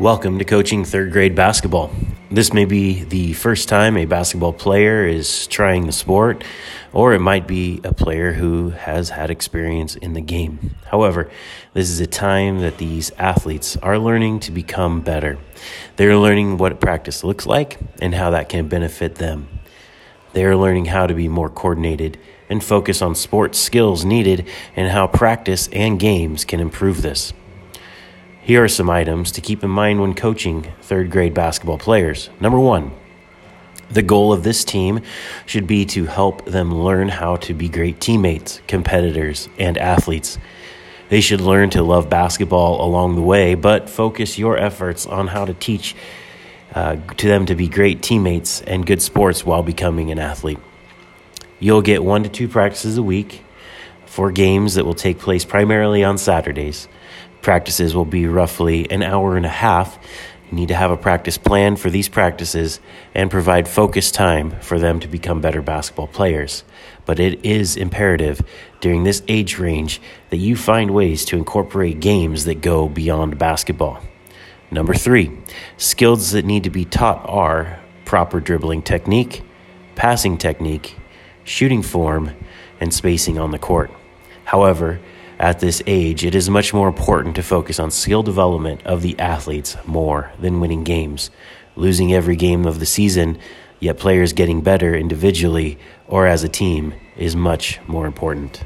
Welcome to Coaching Third Grade Basketball. This may be the first time a basketball player is trying the sport, or it might be a player who has had experience in the game. However, this is a time that these athletes are learning to become better. They're learning what practice looks like and how that can benefit them. They are learning how to be more coordinated and focus on sports skills needed and how practice and games can improve this. Here are some items to keep in mind when coaching third grade basketball players. Number one, the goal of this team should be to help them learn how to be great teammates, competitors, and athletes. They should learn to love basketball along the way, but focus your efforts on how to teach uh, to them to be great teammates and good sports while becoming an athlete. You'll get one to two practices a week for games that will take place primarily on Saturdays. Practices will be roughly an hour and a half. You need to have a practice plan for these practices and provide focused time for them to become better basketball players. But it is imperative during this age range that you find ways to incorporate games that go beyond basketball. Number three, skills that need to be taught are proper dribbling technique, passing technique, shooting form, and spacing on the court. However, at this age, it is much more important to focus on skill development of the athletes more than winning games. Losing every game of the season, yet players getting better individually or as a team, is much more important.